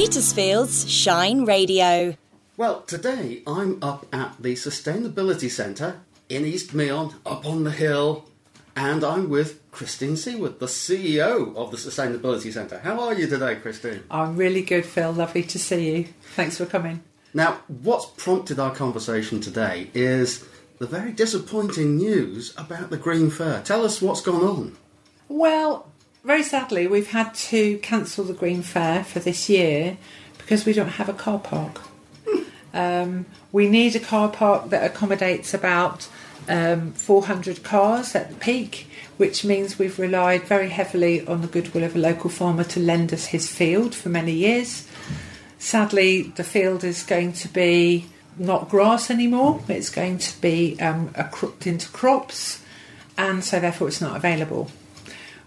Petersfield's Shine Radio. Well, today I'm up at the Sustainability Centre in East Meon, up on the hill, and I'm with Christine Seward, the CEO of the Sustainability Centre. How are you today, Christine? I'm really good, Phil. Lovely to see you. Thanks for coming. Now, what's prompted our conversation today is the very disappointing news about the Green Fair. Tell us what's gone on. Well, very sadly, we've had to cancel the Green Fair for this year because we don't have a car park. Um, we need a car park that accommodates about um, 400 cars at the peak, which means we've relied very heavily on the goodwill of a local farmer to lend us his field for many years. Sadly, the field is going to be not grass anymore, it's going to be um, cropped into crops, and so therefore it's not available.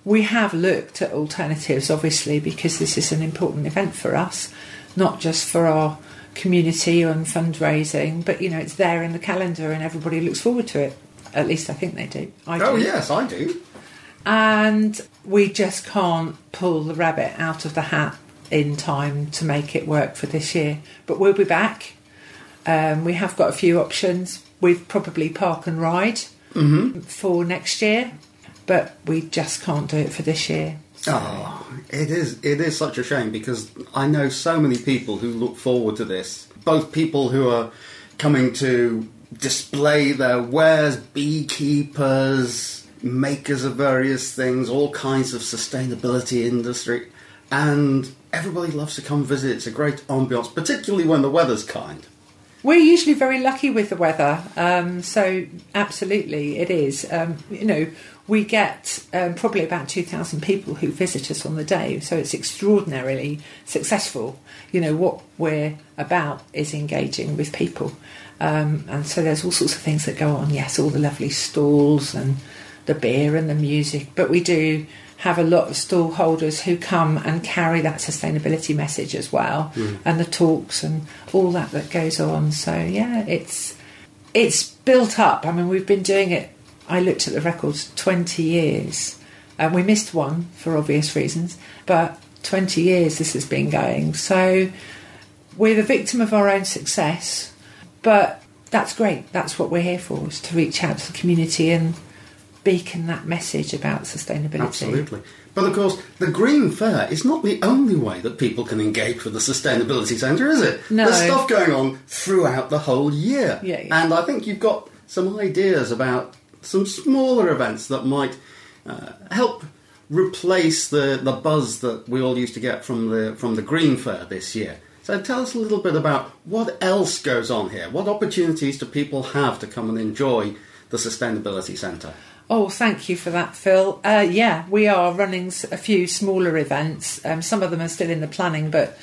We have looked at alternatives, obviously, because this is an important event for us, not just for our community and fundraising, but you know, it's there in the calendar and everybody looks forward to it. At least I think they do. I Oh, do. yes, I do. And we just can't pull the rabbit out of the hat in time to make it work for this year. But we'll be back. Um, we have got a few options with probably park and ride for next year, but we just can't do it for this year. Oh, it is it is such a shame because I know so many people who look forward to this. Both people who are coming to display their wares, beekeepers, makers of various things, all kinds of sustainability industry, and everybody loves to come visit. It's a great ambiance, particularly when the weather's kind. We're usually very lucky with the weather, um, so absolutely it is. Um, you know, we get um, probably about 2,000 people who visit us on the day, so it's extraordinarily successful. You know, what we're about is engaging with people. Um, and so there's all sorts of things that go on. Yes, all the lovely stalls and the beer and the music, but we do have a lot of stallholders who come and carry that sustainability message as well, mm. and the talks and all that that goes on. So yeah, it's it's built up. I mean, we've been doing it. I looked at the records, twenty years, and we missed one for obvious reasons, but twenty years this has been going. So we're the victim of our own success, but that's great. That's what we're here for: is to reach out to the community and beacon that message about sustainability. Absolutely. But of course, the Green Fair is not the only way that people can engage with the Sustainability Centre, is it? No. There's stuff going on throughout the whole year. Yeah, yeah. And I think you've got some ideas about some smaller events that might uh, help replace the, the buzz that we all used to get from the from the Green Fair this year. So tell us a little bit about what else goes on here. What opportunities do people have to come and enjoy the Sustainability Centre? Oh, thank you for that, Phil. Uh, yeah, we are running a few smaller events. Um, some of them are still in the planning, but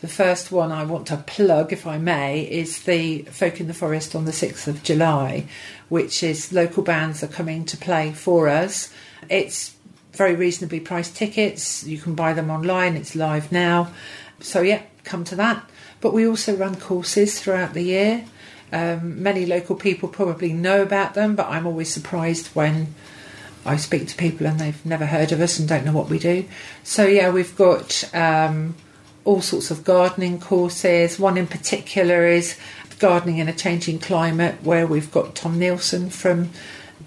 the first one I want to plug, if I may, is the Folk in the Forest on the 6th of July, which is local bands are coming to play for us. It's very reasonably priced tickets. You can buy them online, it's live now. So, yeah, come to that. But we also run courses throughout the year. Um, many local people probably know about them, but I'm always surprised when I speak to people and they've never heard of us and don't know what we do. So, yeah, we've got um, all sorts of gardening courses. One in particular is gardening in a changing climate, where we've got Tom Nielsen from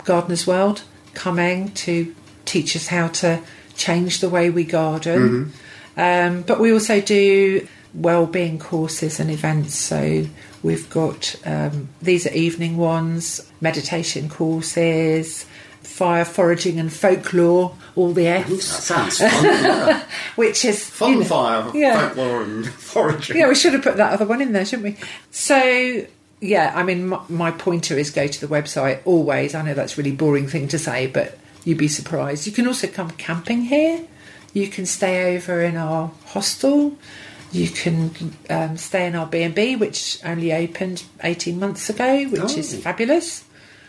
Gardener's World coming to teach us how to change the way we garden. Um, but we also do well-being courses and events. So we've got um, these are evening ones, meditation courses, fire foraging and folklore, all the That sounds fun. yeah. which is Fun you know- fire, yeah. folklore, and foraging. yeah, we should have put that other one in there, shouldn't we? So, yeah, I mean, my, my pointer is go to the website always. I know that's a really boring thing to say, but you'd be surprised. You can also come camping here. You can stay over in our hostel. You can um, stay in our B and B, which only opened eighteen months ago, which is Oh. fabulous.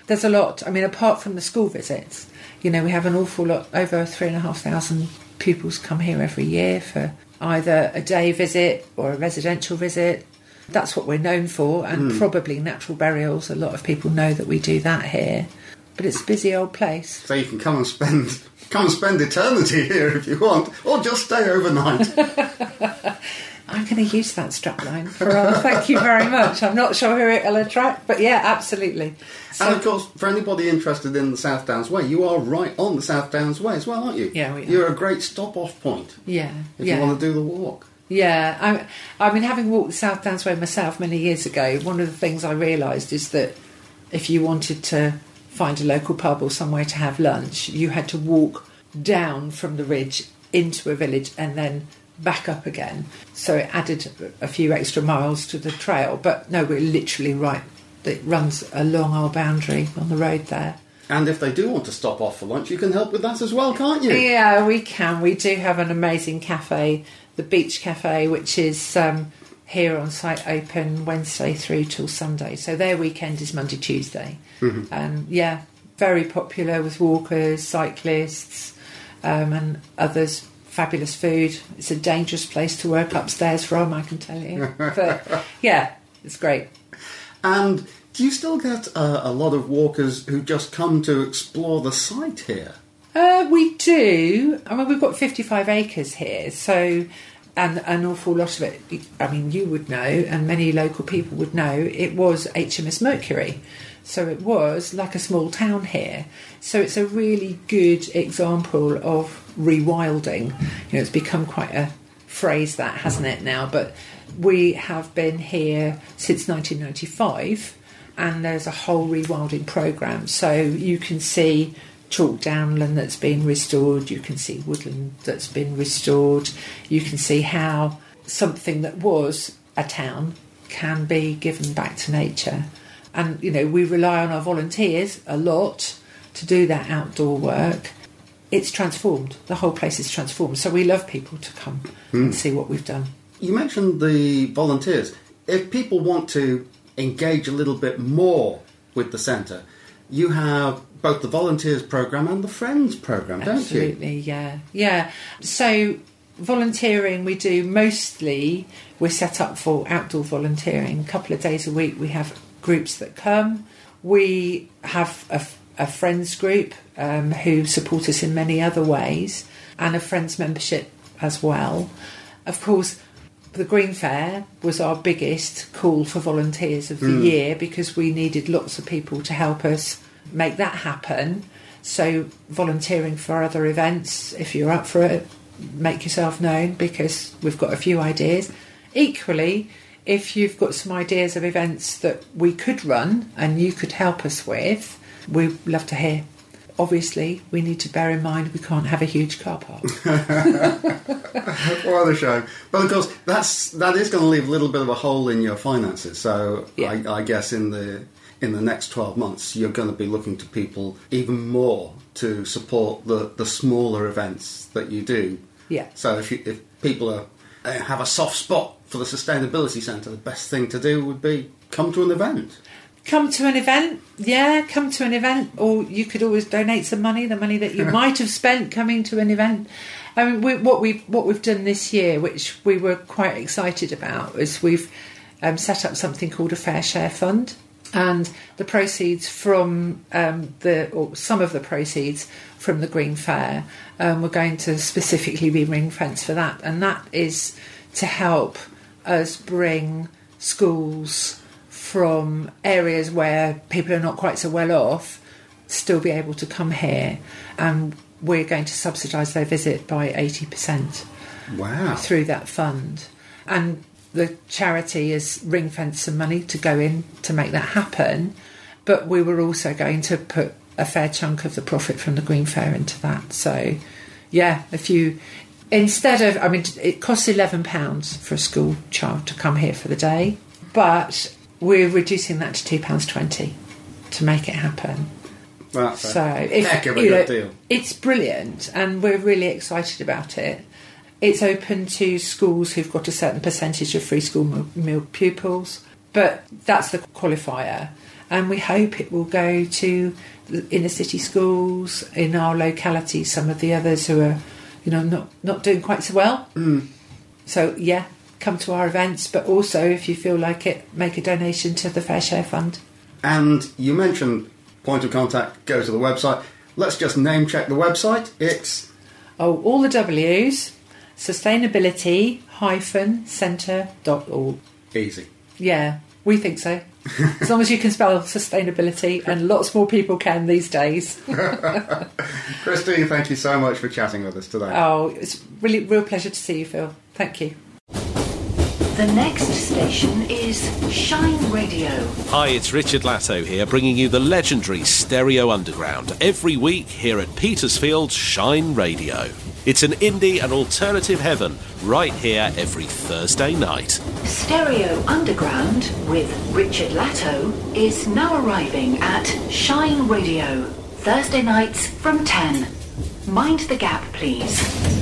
There's a lot. I mean, apart from the school visits, you know, we have an awful lot. Over three and a half thousand pupils come here every year for either a day visit or a residential visit. That's what we're known for, and probably natural burials. A lot of people know that we do that here, but it's a busy old place. So you can come and spend come and spend eternity here if you want, or just stay overnight. I going to use that strapline for Ron. Thank you very much. I'm not sure who it'll attract, but yeah, absolutely. So, and of course, for anybody interested in the South Downs Way, you are right on the South Downs Way as well, aren't you? Yeah, we are. You're a great stop-off point yeah, if yeah. you want to do the walk. Yeah, I, I mean, having walked the South Downs Way myself many years ago, one of the things I realised is that if you wanted to find a local pub or somewhere to have lunch, you had to walk down from the ridge into a village and then back up again. So it added a few extra miles to the trail. But no, we're literally right. It runs along our boundary on the road there. And if they do want to stop off for lunch, you can help with that as well, can't you? Yeah, we can. We do have an amazing cafe, the Beech Cafe, which is um, here on site open Wednesday through till Sunday. So their weekend is Monday, Tuesday. And yeah, very popular with walkers, cyclists, um, and others. Fabulous food. It's a dangerous place to work upstairs from, I can tell you. But yeah, it's great. And do you still get uh, a lot of walkers who just come to explore the site here? Uh, we do. I mean, we've got 55 acres here, so and an awful lot of it. I mean, you would know, and many local people would know. It was HMS Mercury, so it was like a small town here. So it's a really good example of rewilding. You know, it's become quite a phrase that hasn't it now, but we have been here since 1995 and there's a whole rewilding program. So you can see chalk downland that's been restored, you can see woodland that's been restored, you can see how something that was a town can be given back to nature. And you know, we rely on our volunteers a lot to do that outdoor work. It's transformed. The whole place is transformed. So we love people to come and hmm. see what we've done. You mentioned the volunteers. If people want to engage a little bit more with the centre, you have both the volunteers program and the friends program, don't you? Absolutely, yeah, yeah. So volunteering, we do mostly. We're set up for outdoor volunteering. A couple of days a week, we have groups that come. We have a, a friends group um, who support us in many other ways, and a friends membership as well. Of course, the Green Fair was our biggest call for volunteers of the year because we needed lots of people to help us make that happen. So, volunteering for other events, if you're up for it, make yourself known because we've got a few ideas. Equally, if you've got some ideas of events that we could run and you could help us with, we'd love to hear. Obviously, we need to bear in mind we can't have a huge car park. What other show? But of course, that's that is going to leave a little bit of a hole in your finances. So Yeah. I, I guess in the in the next twelve months, you're going to be looking to people even more to support the the smaller events that you do. Yeah. So if you, if people are uh, have a soft spot for the sustainability centre, the best thing to do would be come to an event. come to an event? Yeah come to an event. Or you could always donate some money the money that you might have spent coming to an event. I mean we, what we've what we've done this year which we were quite excited about is we've um, set up something called a fair share fund. And the proceeds from um, the or some of the proceeds from the green fair um, we're going to specifically be ring fence for that. And that is to help us bring schools from areas where people are not quite so well off still be able to come here and we're going to subsidise their visit by 80% Wow. through that fund and the charity is ring fenced some money to go in to make that happen but we were also going to put a fair chunk of the profit from the green fair into that so yeah if you instead of i mean it costs 11 pounds for a school child to come here for the day but we're reducing that to 2 pounds 20 to make it happen That's a so if heck of a good know, deal. it's brilliant, and we're really excited about it. It's open to schools who've got a certain percentage of free school meal pupils, but that's the qualifier. And we hope it will go to inner city schools in our locality. Some of the others who are, you know, not not doing quite so well. Hmm. So yeah, come to our events, but also if you feel like it, make a donation to the Fair Share Fund. And you mentioned point of contact, go to the website. Let's just name check the website. It's Oh, all the W's. sustainability-centre.org. Easy. Yeah, we think so. As long as you can spell sustainability, and lots more people can these days. Christy, thank you so much for chatting with us today. Oh, it's really real pleasure to see you, Phil. Thank you. The next station is Shine Radio. Hi, it's Richard Latto here, bringing you the legendary Stereo Underground every week here at Petersfield's Shine Radio. It's an indie and alternative heaven right here every Thursday night. Stereo Underground with Richard Latto is now arriving at Shine Radio, Thursday nights from 10. Mind the gap, please.